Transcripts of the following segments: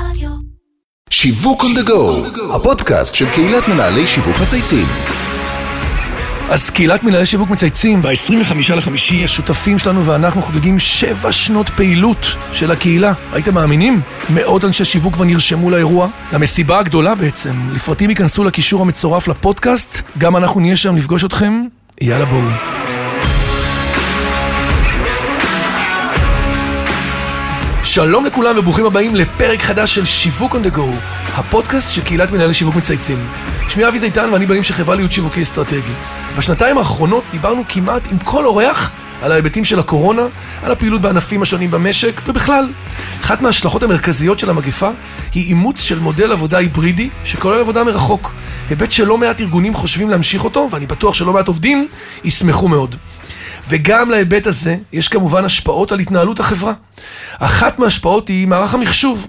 רדיו. שיווק on the go, הפודקאסט של קהילת מנהלי שיווק מצייצים. אז קהילת מנהלי שיווק מצייצים, ב-25 לחמישי השותפים שלנו ואנחנו חוגגים שבע שנות פעילות של הקהילה. הייתם מאמינים? מאות אנשי שיווק כבר נרשמו לאירוע, למסיבה הגדולה בעצם. לפרטים ייכנסו לקישור המצורף לפודקאסט, גם אנחנו נהיה שם לפגוש אתכם. יאללה בואו. שלום לכולם וברוכים הבאים לפרק חדש של שיווק on the go, הפודקאסט של קהילת מנהלי שיווק מצייצים. שמי אבי זיתן ואני בנים של חברה להיות שיווקי אסטרטגי. בשנתיים האחרונות דיברנו כמעט עם כל אורח על ההיבטים של הקורונה, על הפעילות בענפים השונים במשק ובכלל. אחת מההשלכות המרכזיות של המגפה היא אימוץ של מודל עבודה היברידי שכולל עבודה מרחוק. היבט שלא מעט ארגונים חושבים להמשיך אותו ואני בטוח שלא מעט עובדים ישמחו מאוד. וגם להיבט הזה יש כמובן השפעות על התנהלות החברה. אחת מההשפעות היא מערך המחשוב.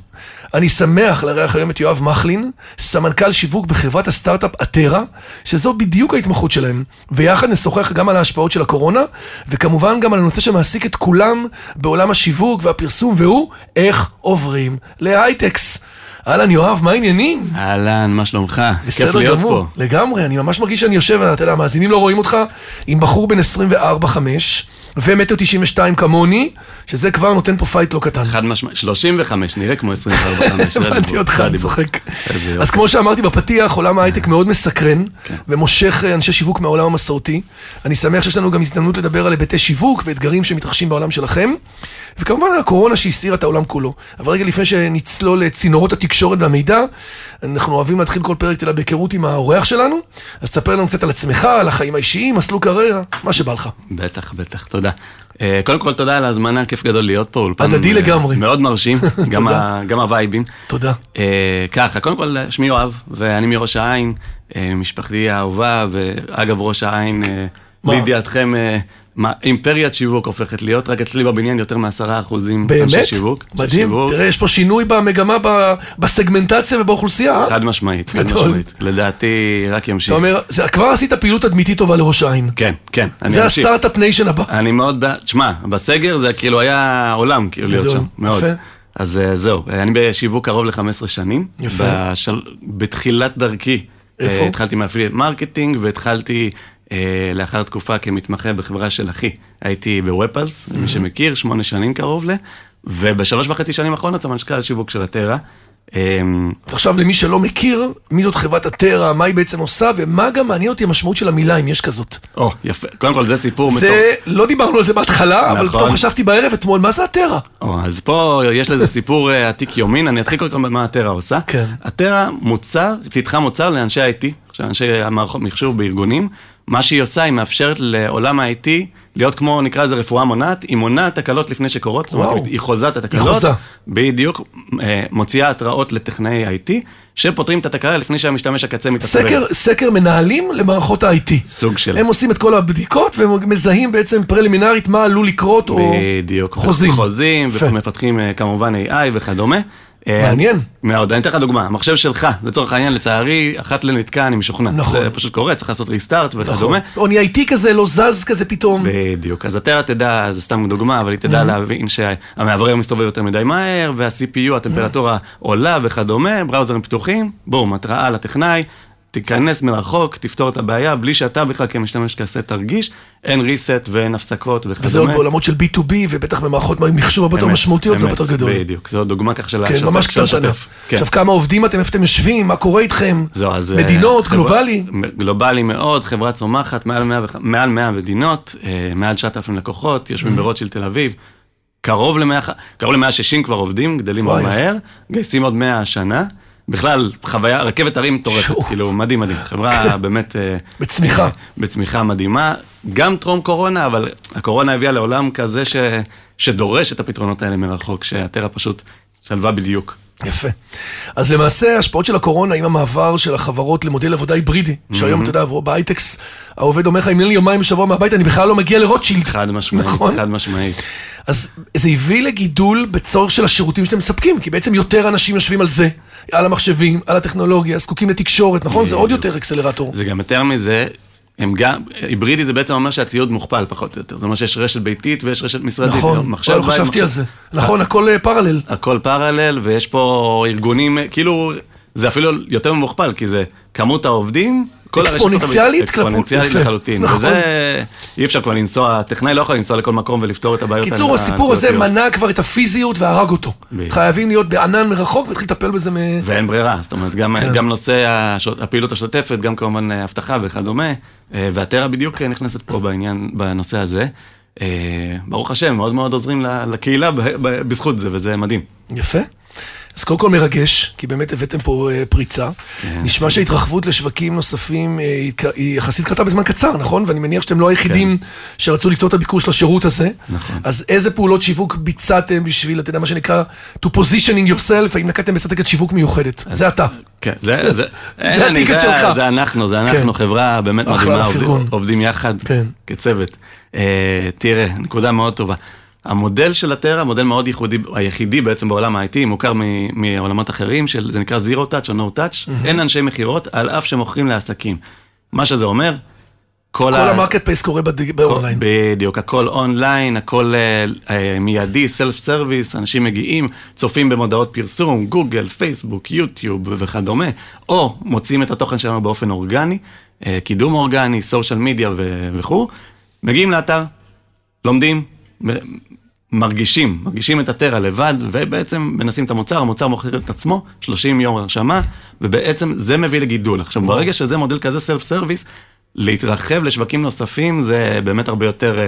אני שמח לארח היום את יואב מחלין, סמנכ"ל שיווק בחברת הסטארט-אפ אתרה, שזו בדיוק ההתמחות שלהם. ויחד נשוחח גם על ההשפעות של הקורונה, וכמובן גם על הנושא שמעסיק את כולם בעולם השיווק והפרסום, והוא איך עוברים להייטקס. אהלן יואב, מה העניינים? אהלן, מה שלומך? כיף להיות גמור, פה. לגמרי, אני ממש מרגיש שאני יושב, אתה יודע, המאזינים לא רואים אותך, עם בחור בן 24-5 ומטר 92 כמוני, שזה כבר נותן פה fight לא קטן. חד משמעית, 35, נראה כמו 24, זה הבנתי הדיבור, אותך, אני. צוחק. אז כמו שאמרתי בפתיח, עולם ההייטק מאוד מסקרן, ומושך אה, אנשי שיווק מהעולם המסורתי. אני שמח שיש לנו גם הזדמנות לדבר על היבטי שיווק ואתגרים שמתרחשים בעולם שלכם. וכמובן הקורונה שהסעירה את העולם כולו. אבל רגע לפני שנצלול לצינורות התקשורת והמידע, אנחנו אוהבים להתחיל כל פרק תלה בהיכרות עם האורח שלנו. אז תספר לנו קצת על עצמך, על החיים האישיים, מסלול קריירה, מה שבא לך. בטח, בטח, תודה. אה, קודם כל, תודה על ההזמנה, כיף גדול להיות פה. אולפן, הדדי אה, לגמרי. מאוד מרשים, גם. ה- גם הווייבים. תודה. אה, ככה, קודם כל, שמי יואב, ואני מראש העין, משפחתי האהובה, ואגב, ראש העין? לידיעתכם, מה, אימפריית שיווק הופכת להיות, רק אצלי בבניין יותר מעשרה אחוזים באמת? אנשי שיווק. אנשי מדהים. שיווק. תראה, יש פה שינוי במגמה, ב- בסגמנטציה ובאוכלוסייה. אה? חד משמעית, חד. משמעית. לדעתי, רק ימשיך. אתה אומר, זה- כבר עשית פעילות תדמיתית טובה לראש העין. כן, כן, אני זה אמשיך. הסטארט-אפ ניישן הבא. אני מאוד בעד, תשמע, בסגר זה כאילו היה עולם, כאילו להיות שם, מאוד. יפה. אז אה, זהו, אה, אני בשיווק קרוב ל-15 שנים. יפה. בשל... בתחילת דרכי. איפה? התחלתי מ affiliate marketing והתחלתי לאחר תקופה כמתמחה בחברה של אחי. הייתי בוופלס, מי שמכיר, שמונה שנים קרוב ל... ובשלוש וחצי שנים האחרונות סמנכ"ל שיווק של הטרה. אה, עכשיו, למי שלא מכיר, מי זאת חברת הטרה, מה היא בעצם עושה, ומה גם מעניין אותי המשמעות של המילה, אם יש כזאת. או, יפה. קודם כל, זה סיפור מטורף. זה, לא דיברנו על זה בהתחלה, אבל נכון. פתאום חשבתי בערב אתמול, מה זה הטרה? או, אז פה יש לזה סיפור אה, עתיק יומין, אני אתחיל קודם כל במה הטרה עושה. כן. הטרה מוצר, פיתחה מוצר לאנשי IT, אנשי המערכות מחשוב בארגונים. מה שהיא עושה, היא מאפשרת לעולם ה-IT להיות כמו, נקרא לזה רפואה מונעת, היא מונעת תקלות לפני שקורות, זאת. אומרת, היא חוזה את התקלות. היא חוזה. בדיוק, אה, מוציאה התראות לטכנאי IT, שפותרים את התקלה לפני שהמשתמש הקצה מתעצבן. סקר, סקר מנהלים למערכות ה-IT. סוג של... הם עושים את כל הבדיקות והם מזהים בעצם פרלימינרית מה עלול לקרות או בדיוק. חוזים. חוזים, יפה. ומפתחים אה, כמובן AI וכדומה. אה, מעניין. מאוד, אני אתן לך דוגמה, המחשב שלך, לצורך העניין, לצערי, אחת לנתקע, אני משוכנע. נכון. זה פשוט קורה, צריך לעשות ריסטארט נכון. וכדומה. או נהיה IT כזה, לא זז כזה פתאום. בדיוק, אז הטרה תדע, זה סתם דוגמה, אבל היא תדע להבין שהמאוורר מסתובב יותר מדי מהר, וה-CPU, הטמפרטורה עולה וכדומה, בראוזרים פתוחים, בום, התראה לטכנאי, תיכנס מרחוק, תפתור את הבעיה, בלי שאתה בכלל כמשתמש כזה תרגיש, אין reset ואין הפסקות וכדומה. וזה עוד בעולמות של B2B, ובטח במערכות מחשוב הרבה יותר משמעותיות, זה הרבה יותר גדול. בדיוק, זו דוגמה כך של כן, ממש קטנטנה. כן. עכשיו, כמה עובדים אתם, איפה אתם יושבים, מה קורה איתכם? זהו, אז... אה, מדינות, חברה- גלובלי? גלובלי מאוד, חברה צומחת, מעל 100, וח- מעל 100 מדינות, אה, מעל 9,000 לקוחות, יושבים Mm-hmm. ברוטשילד תל אביב. קרוב ל-100, קרוב ל-160 כבר עובדים, גדלים מאוד. מהר, גייסים עוד 100 השנה. בכלל, חוויה, רכבת הרים מטורפת. כאילו, מדהים מדהים. חברה באמת... אה, בצמיחה. אה, בצמיחה מדהימה, גם טרום קורונה, אבל הקורונה הביאה לעולם כזה ש, שדורש את הפתרונות האלה מרחוק, שהטרה פשוט שלבה בדיוק. יפה. אז למעשה ההשפעות של הקורונה עם המעבר של החברות למודל עבודה היברידי, שהיום אתה יודע, בהייטקס העובד אומר לך, אם אין לי יומיים בשבוע מהבית, אני בכלל לא מגיע לרוטשילד. חד משמעית, נכון. חד משמעית. אז זה הביא לגידול בצורך של השירותים שאתם מספקים, כי בעצם יותר אנשים יושבים על זה, על המחשבים, על הטכנולוגיה, זקוקים לתקשורת, נכון? זה עוד יותר אקסלרטור. זה גם יותר מזה, הם גם, היברידי זה בעצם אומר שהציוד מוכפל פחות או יותר. זה אומר שיש רשת ביתית ויש רשת משרדית. נכון, מחשב לא חשבתי מחשב- על זה. נכון, הכל אה, פרלל. הכל פרלל, ויש פה ארגונים, כאילו, זה אפילו יותר ממוכפל, כי זה כמות העובדים, אקספוננציאלית כלפו- אקספוננציאלית. לחלוטין. נכון. וזה, אי אפשר כבר לנסוע, הטכנאי לא יכול לנסוע לכל מקום ולפתור את הבעיות קיצור, הסיפור הזה. מנע כבר את הפיזיות והרג אותו. חייבים להיות בענן מרחוק ולהתחיל לטפל בזה מ... ואין ברירה, זאת אומרת, גם, כן. גם נושא. הפעילות השוטפת, גם כמובן אה, אבטחה וכדומה, אה, והטרה בדיוק נכנסת פה בעניין, בנושא הזה. אה, ברוך השם, מאוד מאוד עוזרים לקהילה בזכות זה, וזה מדהים. יפה. אז קודם כל מרגש, כי באמת הבאתם פה אה, פריצה. כן. נשמע שההתרחבות לשווקים נוספים אה, היא יחסית קרתה בזמן קצר, נכון? ואני מניח שאתם לא היחידים שרצו לקצור את הביקוש לשירות הזה. כן. נכון. אז איזה פעולות שיווק ביצעתם בשביל, אתה יודע, מה שנקרא, to positioning yourself, האם נקטתם באסטרטגיית שיווק מיוחדת? זה אתה. כן, זה, זה, אני, הטיקט זה, שלך. זה אנחנו, זה אנחנו, כן. חברה באמת מדהימה, עובדים, פרגון. עובדים יחד כן. כצוות. אה, תראה, נקודה מאוד טובה. המודל של הטרה, מודל מאוד ייחודי, היחידי בעצם בעולם ה-IT, מוכר מ- מעולמות אחרים, של, זה נקרא Zero Touch או No Touch, אין אנשי מכירות, על אף שמוכרים לעסקים. מה שזה אומר, כל, כל ה- ה market place קורה בדיג- באונליין. בדיוק, הכל אונליין, הכל אה, אה, מיידי, self service, אנשים מגיעים, צופים במודעות פרסום, גוגל, פייסבוק, יוטיוב וכדומה, או מוצאים את התוכן שלנו באופן אורגני, אה, קידום אורגני, social media וכו', מגיעים לאתר, לומדים, מרגישים, מרגישים את Atera לבד, ובעצם מנסים את המוצר, המוצר מוכר את עצמו, 30 יום הרשמה, ובעצם זה מביא לגידול. עכשיו, ברגע שזה מודל כזה סלף סרוויס, להתרחב לשווקים נוספים זה באמת הרבה יותר אה,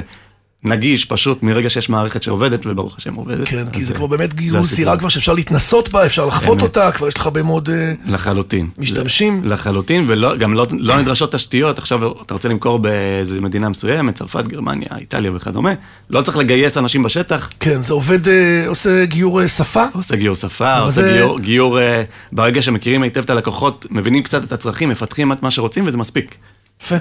נגיש, פשוט, מרגע שיש מערכת שעובדת, וברוך השם עובדת. כן, כי זה כבר באמת הסיפור. סירה כבר שאפשר להתנסות בה, אפשר לחוות אמת. אותה, כבר יש לך הרבה מאוד... אה, לחלוטין. משתמשים? לחלוטין, וגם לא, לא נדרשות תשתיות, עכשיו אתה רוצה למכור באיזה מדינה מסוימת, צרפת, גרמניה, איטליה וכדומה, לא צריך לגייס אנשים בשטח, כן, זה עובד, אה, עושה גיור אה, שפה. עושה גיור שפה, עושה גיור, ברגע שמכירים היטב את הלקוחות, מבינים קצת את הצרכים, מפתחים את מה שרוצים וזה מספיק. יפה.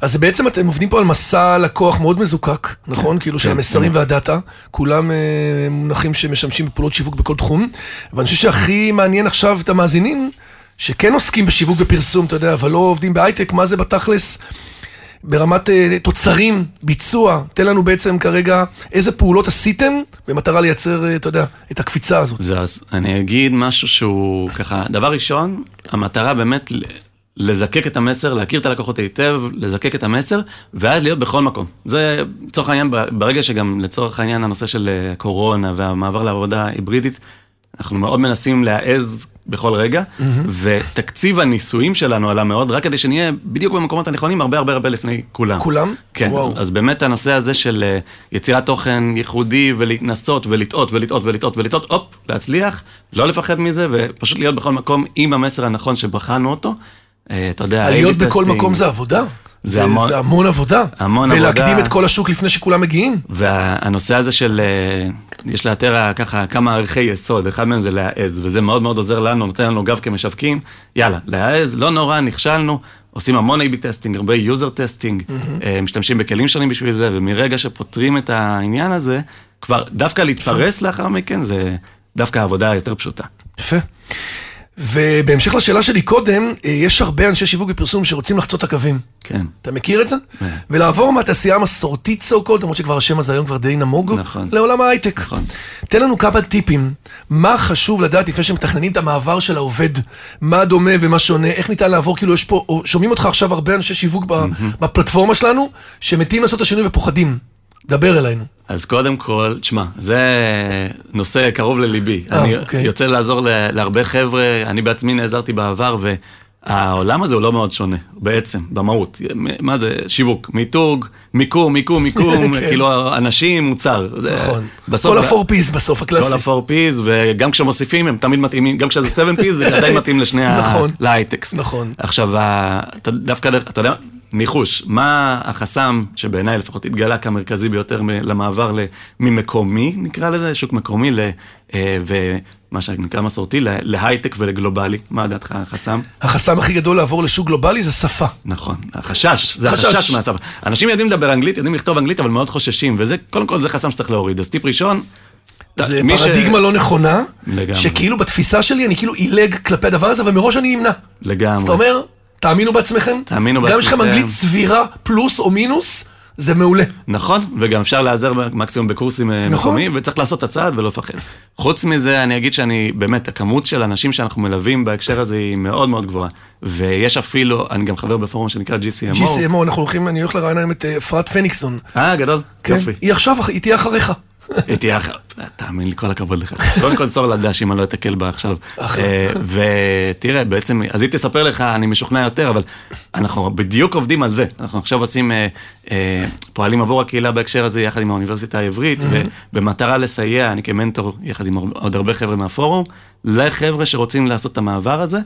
אז בעצם אתם עובדים פה על מסע לקוח מאוד מזוקק, נכון? כאילו של כן, המסרים והדאטה, כולם אה, מונחים שמשמשים בפעולות שיווק בכל תחום, ואני חושב שהכי מעניין עכשיו את המאזינים, שכן עוסקים בשיווק ופרסום, אתה יודע, אבל לא עובדים בהייטק, מה זה בתכלס? ברמת אה, תוצרים, ביצוע, תן לנו בעצם כרגע איזה פעולות עשיתם במטרה לייצר, אה, אתה יודע, את הקפיצה הזאת. זה אז אני אגיד משהו שהוא ככה, דבר ראשון, המטרה באמת לזקק את המסר, להכיר את הלקוחות היטב, לזקק את המסר, ואז להיות בכל מקום. זה, לצורך העניין, ברגע שגם לצורך העניין הנושא של אה, קורונה והמעבר לעבודה היברידית, אנחנו מאוד מנסים להעז בכל רגע, ותקציב הניסויים שלנו עלה מאוד, רק כדי שנהיה בדיוק במקומות הנכונים, הרבה הרבה הרבה לפני כולם. כולם? כן, וואו. אז, אז באמת הנושא הזה של אה, יצירת תוכן ייחודי ולהתנסות ולטעות ולטעות ולטעות ולטעות, הופ, להצליח, לא לפחד מזה ופשוט להיות בכל מקום עם המסר הנכון שבחנו אותו. אה, אתה יודע, להיות בכל testing. מקום זה עבודה. זה המון- זה המון עבודה. המון ולהקדים עבודה. את כל השוק לפני שכולם מגיעים. והנושא הזה של, אה, יש ל Atera ככה כמה ערכי יסוד, אחד מהם זה להעז, וזה מאוד מאוד עוזר לנו, נותן לנו גב כמשווקים, יאללה, להעז, לא נורא, נכשלנו, עושים המון A-B testing, הרבה user testing, אה, משתמשים בכלים שונים בשביל זה, ומרגע שפותרים את העניין הזה, כבר דווקא להתפרס לאחר מכן, זה דווקא העבודה היותר פשוטה. יפה. ובהמשך לשאלה שלי קודם, אה, יש הרבה אנשי שיווק ופרסום שרוצים לחצות את הקווים. כן. אתה מכיר את זה? כן. ולעבור מהתעשייה המסורתית סו קולד, למרות שכבר השם הזה היום כבר די נמוג, נכון. לעולם ההייטק. נכון. תן לנו כמה טיפים, מה חשוב לדעת לפני שמתכננים את המעבר של העובד, מה דומה ומה שונה, איך ניתן לעבור, כאילו יש פה, שומעים אותך עכשיו הרבה אנשי שיווק בפלטפורמה שלנו, שמתים לעשות את השינוי ופוחדים. דבר אלינו. אז קודם כל, תשמע, זה נושא קרוב לליבי. אה, אני אוקיי. יוצא לעזור להרבה חבר'ה, אני בעצמי נעזרתי בעבר, והעולם הזה הוא לא מאוד שונה, בעצם, במהות. מה זה? שיווק, מיתוג, מיקום, מיקום, מיקום, כן. כאילו, אנשים, מוצר. נכון. בסוף... כל ה-4 פיס בסוף, הקלאסי. כל ה-4 P's, וגם כשמוסיפים הם תמיד מתאימים, גם כשזה 7 P's זה עדיין מתאים לשני ה... נכון. להייטקס. נכון. עכשיו, אתה- דווקא, אתה יודע, ניחוש, מה החסם שבעיניי לפחות התגלה כמרכזי ביותר למעבר ממקומי, נקרא לזה, שוק מקומי, ל- אה, ומה שנקרא מסורתי, להייטק ולגלובלי, מה דעתך החסם? החסם הכי גדול לעבור לשוק גלובלי זה שפה. נכון, החשש, זה חשש. החשש מהשפה. אנשים יודעים לדבר אנגלית, יודעים לכתוב אנגלית, אבל מאוד חוששים, וזה, קודם כל זה חסם שצריך להוריד. אז טיפ ראשון, זה מי ש- פרדיגמה לא נכונה, לגמרי. שכאילו בתפיסה שלי אני כאילו עילג כלפי הדבר הזה, אבל מראש אני נמנע. לגמרי. אז אתה אומר, תאמינו בעצמכם. תאמינו גם אם יש לכם בעצמכם. אנגלית סבירה, פלוס או מינוס, זה מעולה. נכון, וגם אפשר להיעזר מקסימום בקורסים נכון. נכון. מקומיים, וצריך לעשות את הצעד ולא לפחד. חוץ מזה, אני אגיד שאני, באמת, הכמות של אנשים שאנחנו מלווים בהקשר הזה היא מאוד מאוד גבוהה. ויש אפילו, אני גם חבר בפורום שנקרא GCMO. GCMO, אנחנו הולכים, אני הולך לראיין היום את אה, אפרת פניקסון. אה, גדול, כן? יופי. היא עכשיו, היא תהיה אחריך. הייתי אחר, תאמין לי, כל הכבוד לך. קודם כל תמסור לה דש אם אני לא אתקל בה עכשיו. אחלה. אה, ותראה, בעצם, אז היא תספר לך, אני משוכנע יותר, אבל אנחנו בדיוק עובדים על זה. אנחנו עכשיו עושים, אה, אה, פועלים עבור הקהילה בהקשר הזה יחד עם האוניברסיטה העברית, ובמטרה לסייע, אני כמנטור, יחד עם עוד הרבה חבר'ה מהפורום, לחבר'ה שרוצים לעשות את המעבר הזה.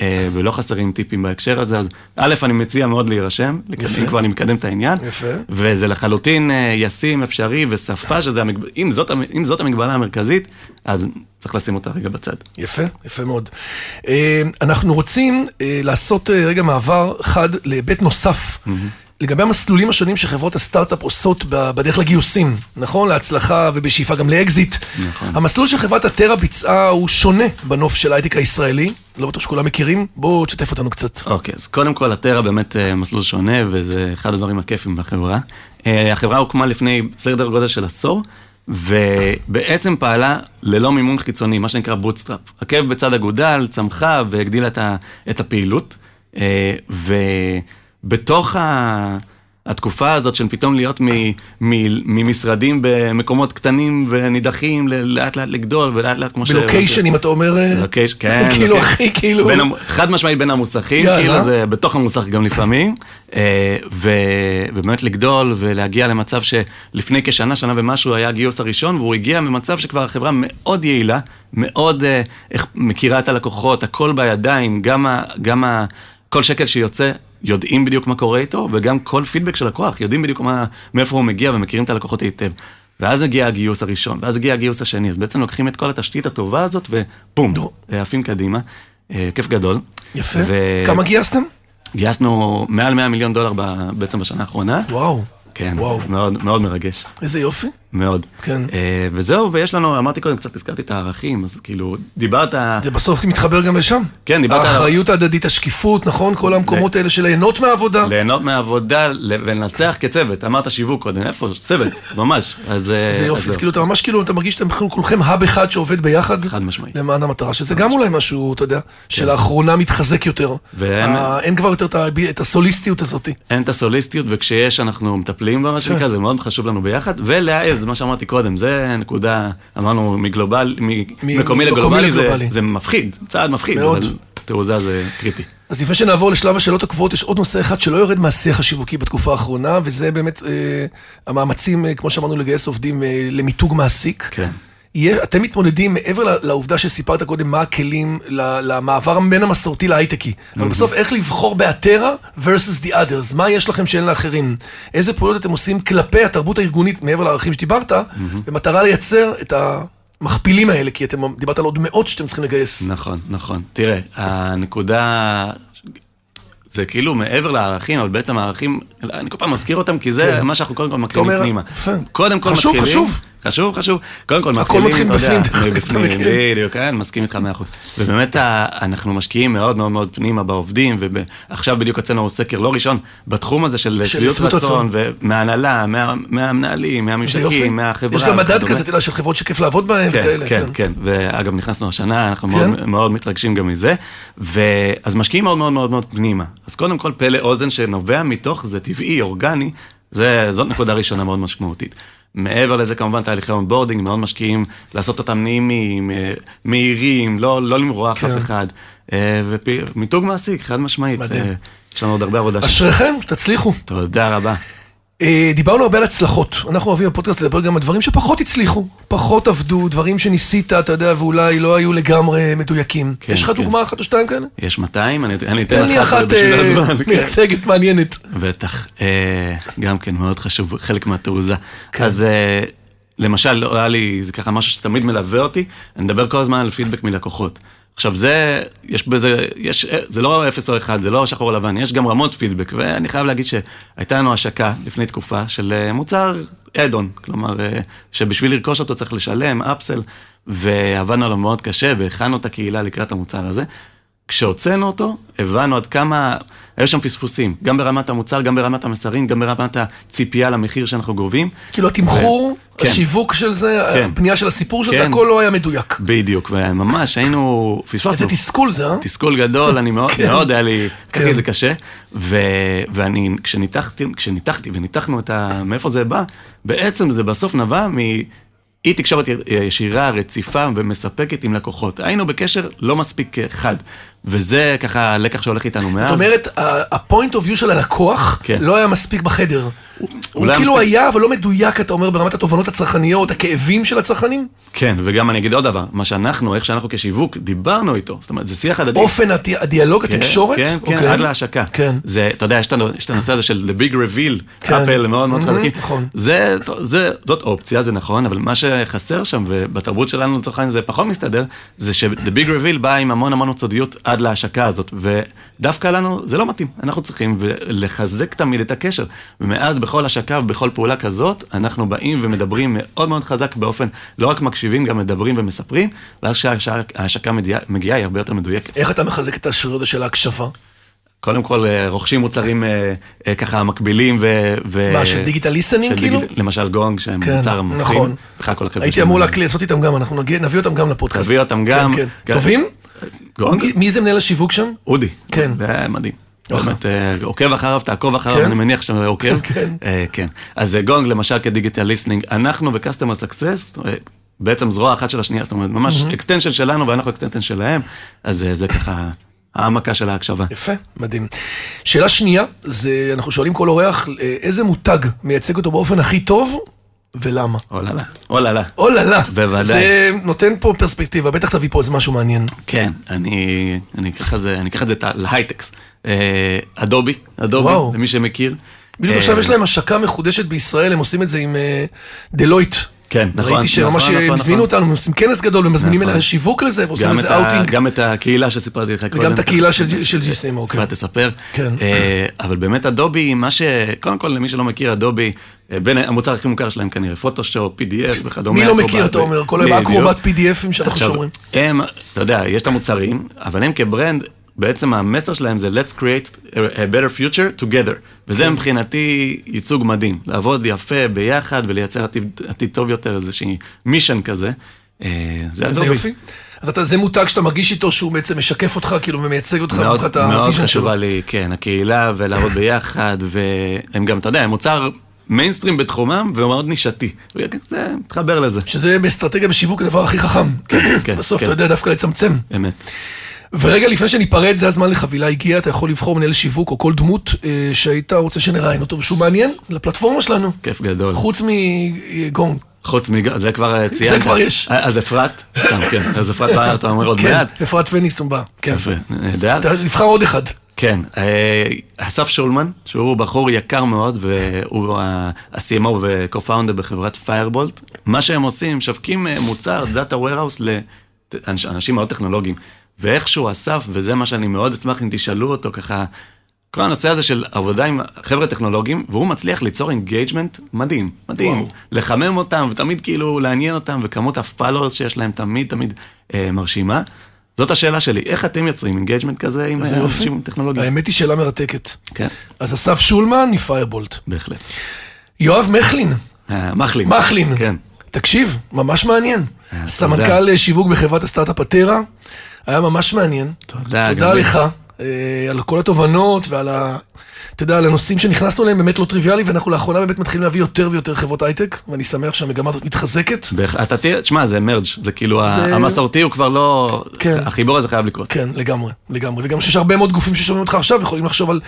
אה, ולא חסרים טיפים בהקשר הזה, אז א', אני מציע מאוד להירשם, אם כבר אני מקדם את העניין, יפה. וזה לחלוטין אה, ישים, אפשרי, ושפה שזה, המגב... אם, זאת, אם זאת המגבלה המרכזית, אז צריך לשים אותה רגע בצד. יפה, יפה מאוד. אה, אנחנו רוצים לעשות רגע מעבר חד להיבט נוסף. לגבי המסלולים השונים שחברות הסטארט-אפ עושות בדרך לגיוסים, נכון? להצלחה ובשאיפה גם לאקזיט. נכון. המסלול שחברת הטרה ביצעה הוא שונה בנוף של ההייטק הישראלי, לא בטוח שכולם מכירים, בואו תשתף אותנו קצת. אוקיי, אז קודם כל, הטרה באמת אה, מסלול שונה, וזה אחד הדברים הכיפים בחברה. אה, החברה הוקמה לפני סדר גודל של עשור, ובעצם פעלה ללא מימון חיצוני, מה שנקרא bootstrap. עקב בצד אגודל, צמחה והגדילה את הפעילות, אה, ובתוך ה... התקופה הזאת של פתאום להיות מ, מ, ממשרדים במקומות קטנים ונידחים, לאט לאט לגדול ולאט לאט כמו ש... ב location, אם אתה אומר... אה, location, כן. כאילו. אחי, כאילו... בין, חד משמעית בין המוסכים, יאללה. כאילו זה בתוך המוסך גם לפעמים, אה, ו, ובאמת לגדול ולהגיע למצב שלפני כשנה, שנה ומשהו היה הגיוס הראשון, והוא הגיע ממצב שכבר החברה מאוד יעילה, מאוד אה, מכירה את הלקוחות, הכל בידיים, גם, ה, גם ה, כל שקל שיוצא. יודעים בדיוק מה קורה איתו, וגם כל פידבק של לקוח, יודעים בדיוק מה, מאיפה הוא מגיע ומכירים את הלקוחות היטב. ואז הגיע הגיוס הראשון, ואז הגיע הגיוס השני, אז בעצם לוקחים את כל התשתית הטובה הזאת, ובום, נו. עפים קדימה. אה, כיף גדול. יפה. ו- כמה גייסתם? גייסנו מעל 100 מיליון דולר בעצם בשנה האחרונה. וואו, כן, וואו. מאוד, מאוד מרגש, איזה יופי. מאוד. כן. אה, וזהו, ויש לנו, אמרתי קודם, קצת הזכרתי את הערכים, אז כאילו, דיברת, זה בסוף מתחבר גם לשם. כן, דיברת האחריות ההדדית, השקיפות, נכון? כל המקומות האלה של ליהנות מהעבודה. ליהנות מהעבודה ל- ולנצח כצוות. אמרת שיווק קודם, איפה? צוות, ממש. אז אה, זה יופי, אז. כאילו אתה ממש כאילו, אתה מרגיש שאתם כולכם האב אחד שעובד ביחד. חד משמעית. למען המטרה, שזה גם אולי משהו, אתה יודע, שלאחרונה מתחזק יותר. אין כבר יותר את הסוליסטיות הזאת. אין את הסוליסטיות, וכשיש אנחנו מטפלים בה, מה כן. שנקרא, זה מאוד חשוב לנו ביחד, ולהעז, מה שאמרתי קודם, זה נקודה, אמרנו, מגלובל, ממקומי לגלובלי, זה-. זה מפחיד, צעד מפחיד, מאוד. אבל תעוזה זה קריטי. אז לפני שנעבור לשלב השאלות הקבועות, יש עוד נושא אחד שלא יורד מהשיח השיווקי בתקופה האחרונה, וזה באמת אה, המאמצים, אה, כמו שאמרנו, לגייס עובדים אה, למיתוג מעסיק. כן. יהיה, אתם מתמודדים מעבר לעובדה שסיפרת קודם, מה הכלים למעבר בין המסורתי להייטקי. אבל בסוף, איך לבחור באתרה versus the others? מה יש לכם שאין לאחרים? איזה פעולות אתם עושים כלפי התרבות הארגונית, מעבר לערכים שדיברת, במטרה לייצר את המכפילים האלה, כי אתם דיברת על עוד מאות שאתם צריכים לגייס. נכון, נכון. תראה, הנקודה, זה כאילו מעבר לערכים, אבל בעצם הערכים, אני כל פעם מזכיר אותם, כי זה כן. מה שאנחנו קודם כל אומר, פנימה. קודם כל מתחילים... חשוב. חשוב, חשוב. קודם כל הכל מתחילים, מתחיל אתה יודע, בפנים, אתה זה. בדיוק, כן, מסכים איתך מאה אחוז. ובאמת, ה- אנחנו משקיעים מאוד מאוד מאוד פנימה בעובדים, ועכשיו בדיוק הוצאנו סקר לא ראשון, בתחום הזה של שביעות רצון, ומההנהלה, מה- מהמנהלים. מהממשקים, מהחברה. יש גם מדד. כזה, אתה יודע, של חברות שכיף לעבוד בהן כן, וכאלה. כן, כן, ואגב, נכנסנו השנה, אנחנו כן? מאוד, מאוד מתרגשים גם מזה, ואז משקיעים מאוד מאוד מאוד מאוד פנימה. אז קודם כל, פלא אוזן שנובע מתוך זה טבעי, אורגני, זאת נקודה ראשונה מאוד משמעותית. מעבר לזה, כמובן, תהליכי onboarding, מאוד משקיעים לעשות אותם נעימים, אה, מהירים, לא, לא למרוח כן. אף אחד. אה, ומיתוג מעסיק, חד משמעית. מדהים. אה, יש לנו עוד הרבה עבודה. אשריכם, שתצליחו. תודה רבה. אה, דיברנו הרבה על הצלחות. אנחנו אוהבים בפודקאסט לדבר גם על דברים שפחות הצליחו, פחות עבדו, דברים שניסית, אתה יודע, ואולי לא היו לגמרי מדויקים. כן, יש לך כן. דוגמה אחת או שתיים כאלה? יש 200, אני, אני תן אתן לי לך אחת בשביל אה, הזמן. כן. מייצגת, מעניינת. בטח, אה, גם כן מאוד חשוב, חלק מהתעוזה. אז אה, למשל, לא היה לי, זה ככה משהו שתמיד מלווה אותי, אני מדבר כל הזמן על פידבק מלקוחות. עכשיו זה, יש בזה, יש, זה לא אפס או אחד, זה לא שחור לבן, יש גם רמות פידבק, ואני חייב להגיד שהייתה לנו השקה לפני תקופה של אה, מוצר אדון, כלומר, אה, שבשביל לרכוש אותו צריך לשלם, אפסל, ועבדנו עליו מאוד קשה, והכנו את הקהילה לקראת המוצר הזה. כשהוצאנו אותו, הבנו עד כמה, היו שם פספוסים, גם ברמת המוצר, גם ברמת המסרים, גם ברמת הציפייה למחיר שאנחנו גובים. כאילו התמחור, כן. השיווק של זה, כן. הפנייה של הסיפור של זה, כן. הכל לא היה מדויק. בדיוק, וממש היינו, פספסנו. איזה תסכול זה, אה? תסכול גדול, אני מאוד, כן. מאוד היה לי, לקחתי כן. את זה קשה, ו, ואני, כשניתחתי, כשניתחתי וניתחנו את ה... מאיפה זה בא, בעצם זה בסוף נבע. אי תקשורת ישירה, רציפה ומספקת עם לקוחות. היינו בקשר לא מספיק חד, וזה ככה הלקח שהולך איתנו מאז. זאת אומרת, ה-point of view של הלקוח כן. לא היה מספיק בחדר. הוא אולי כאילו מספיק- היה, אבל לא מדויק, אתה אומר, ברמת התובנות הצרכניות, הכאבים של הצרכנים? כן, וגם אני אגיד עוד דבר, מה שאנחנו, איך שאנחנו כשיווק, דיברנו איתו, זאת אומרת, זה שיח הדדי. אופן הדי- הדיאלוג, כן, התקשורת? כן, כן, אוקיי. עד להשקה. כן. זה, אתה יודע, יש את הנושא הזה של the big reveal, כן. אפל מאוד מאוד מהמם, חזקים. נכון. זה, זה, זאת אופציה, זה נכון, אבל מה שחסר שם, ובתרבות שלנו לצורך העניין זה פחות מסתדר, זה ש-the big reveal בא עם המון המון סודיות עד להשקה הזאת, ודווקא לנו זה לא מתאים, אנחנו צריכים לחזק תמיד את הקשר. ומאז בכל השקה ובכל פעולה כזאת, אנחנו באים ומדברים מאוד מאוד חזק באופן, לא רק מקשיבים, גם מדברים ומספרים, ואז כשההשקה מגיעה, היא הרבה יותר מדויקת. איך אתה מחזק את השריר הזה של ההקשבה? קודם כל, אה, רוכשים מוצרים אה, אה, ככה מקבילים ו... ו- מה, של דיגיטל ליסנינג כאילו? דיגיטל- למשל גונג, שהם כן, מוצר מקסים. נכון. בכלל כל החבר'ה הייתי. אמור לעשות איתם גם, אנחנו נגיע- נביא אותם גם לפודקאסט. תביא אותם גם. כן, כן. טובים? גונג? מי- מי זה מנהל השיווק שם? אודי. כן. זה מדהים. אוקיי. באמת, אה, עוקב אחריו, תעקוב אחריו, כן? אני מניח שאתה עוקב. כן. אה, כן. אז אה, גונג, למשל, כ digital listening, אנחנו ו-customer success, בעצם זרוע אחת של השנייה, זאת אומרת, ממש extension שלנו ואנחנו extension שלהם, אז זה ככה העמקה של ההקשבה. יפה, מדהים. שאלה שנייה, זה, אנחנו שואלים כל אורח, איזה מותג מייצג אותו באופן הכי טוב, ולמה? אוללה, אוללה. אוללה. בוודאי. זה נותן פה פרספקטיבה, בטח תביא פה איזה משהו מעניין. כן, אני, אקח את זה, להייטקס. אה, אדובי, אדובי, וואו. למי שמכיר. בדיוק אה, עכשיו יש להם השקה מחודשת בישראל, הם עושים את זה עם אה, דלויט. כן, נכון. ראיתי שממש נכון, נכון, הם הזמינו נכון. אותנו, הם עושים כנס גדול ומזמינים נכון. שיווק לזה, ועושים איזה אאוטינג, גם את הקהילה שסיפרתי לך קודם. וגם את הקהילה של GSM, אוקיי. כבר תספר. כן. אה, אבל באמת אדובי, מה ש... קודם כל, למי שלא מכיר, אדובי, אה, בין המוצר הכי מוכר שלהם כנראה, פוטושופ, PDF וכדומה. מי לא אקרובט מכיר, אתה אומר, כל בדיוק. האקרובט PDFים שאנחנו שומרים. הם, אתה יודע, יש את המוצרים, אבל הם כ brand, בעצם המסר שלהם זה let's create a better future together. וזה כן. מבחינתי ייצוג מדהים, לעבוד יפה ביחד ולייצר עתיד, עתיד טוב יותר, איזושהי mission כזה. אה, זה אדובי. יופי. אז אתה, זה מותג שאתה מרגיש איתו שהוא בעצם משקף אותך, כאילו, ומייצג אותך מאוד, מבחינת מאוד ה vision שלו. חשובה לי, כן, הקהילה ולעבוד ביחד, והם גם, אתה יודע, הם מוצר מיינסטרים בתחומם ומאוד נישתי. זה מתחבר לזה, שזה באסטרטגיה בשיווק הדבר הכי חכם. כן, בסוף כן. אתה יודע דווקא לצמצם. אמת. ורגע לפני שניפרד, זה הזמן לחבילה הגיע, אתה יכול לבחור מנהל שיווק או כל דמות אה, שהיית רוצה שנראיין אותו, ושהוא מעניין לפלטפורמה שלנו. כיף גדול. חוץ מגונג. חוץ מג... זה כבר אה, ציינת. כבר יש. אה, אז אפרת, סתם, כן. אז אפרת באה, אתה אומר עוד כן, מעט. אפרת פניסון בא. כן. יפה, נהדר. נבחר עוד אחד. כן, אה, אסף שולמן, שהוא בחור יקר מאוד, והוא ה-CMO ו-co-founder בחברת פיירבולט. מה שהם עושים, משווקים אה, מוצר, Data Warehouse לאנשים מאוד טכנולוגיים. ואיכשהו אסף, וזה מה שאני מאוד אשמח אם תשאלו אותו ככה, כל הנושא הזה של עבודה עם חבר'ה טכנולוגיים, והוא מצליח ליצור engagement מדהים, מדהים. וואו. לחמם אותם, ותמיד כאילו לעניין אותם, וכמות ה followers שיש להם תמיד תמיד אה, מרשימה. זאת השאלה שלי, איך אתם יוצרים engagement כזה עם אה. אנשים טכנולוגיים? האמת היא שאלה מרתקת. כן, אז אסף שולמן מפיירבולט. בהחלט. יואב מחלין, אה, מחלין. מחלין. כן. תקשיב, ממש מעניין. תודה. סמנכ"ל שיווק בחברת הסטארט-אפ אטרה, היה ממש מעניין. תודה, תודה. לך אה, על כל התובנות ועל ה... אתה יודע, על הנושאים שנכנסנו אליהם באמת לא טריוויאלי, ואנחנו לאחרונה באמת מתחילים להביא יותר ויותר חברות הייטק, ואני שמח שהמגמה הזאת מתחזקת. אתה תראה, תשמע, זה merge, זה כאילו, זה- המסורתי הוא כבר לא, כן. החיבור הזה חייב לקרות. כן, לגמרי, לגמרי. וגם שיש הרבה מאוד גופים ששומעים אותך עכשיו, יכולים לחשוב על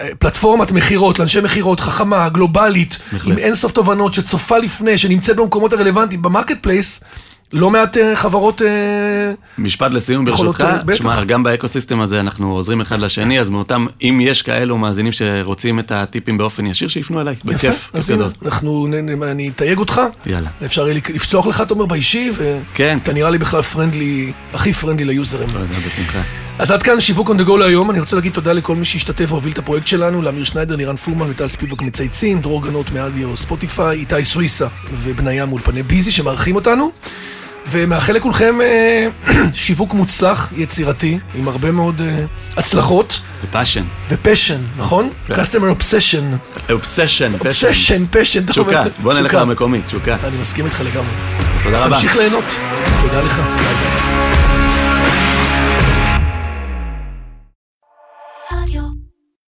אה, פלטפורמת מכירות, לאנשי מכירות, חכמה, גלובלית. עם אינסוף תובנות, שצופה לפני, שנמצאת במקומות הרלוונטיים, ב marketplace, לא מעט אה, חברות... אה, משפט לסיום ברשותך, אה. שמע, גם ב ecosystem הזה אנחנו עוזרים אחד לשני, אז מאותם, אם יש כאלו מאזינים שרוצים את הטיפים באופן ישיר, שיפנו אליי, בכיף, כיף גדול. אנחנו, אני אתייג אותך, יאללה. אפשר לפתוח לך, תומר, באישי, כן. ואתה נראה לי בכלל friendly, הכי friendly ליוזרים. תודה, בשמחה. אז עד כאן שיווק on the go להיום, אני רוצה להגיד תודה לכל מי שהשתתף והוביל את הפרויקט שלנו, לאמיר שניידר, לירן פורמן וטל ספילבק מצייצים, דרור גנות מאדיו ספוטיפיי, איתי סוויסה ובניה מאולפני ביזי שמארחים אותנו. ומאחל לכולכם אה, שיווק מוצלח, יצירתי, עם הרבה מאוד אה, הצלחות. ו passion. ו passion, נכון? כן. Customer obsession. obsession, פשן. אתה תשוקה. בוא נלך. למקומי, תשוקה. אני מסכים איתך לגמרי. תודה רבה. תמשיך ליהנות. תודה לך. ביי ביי.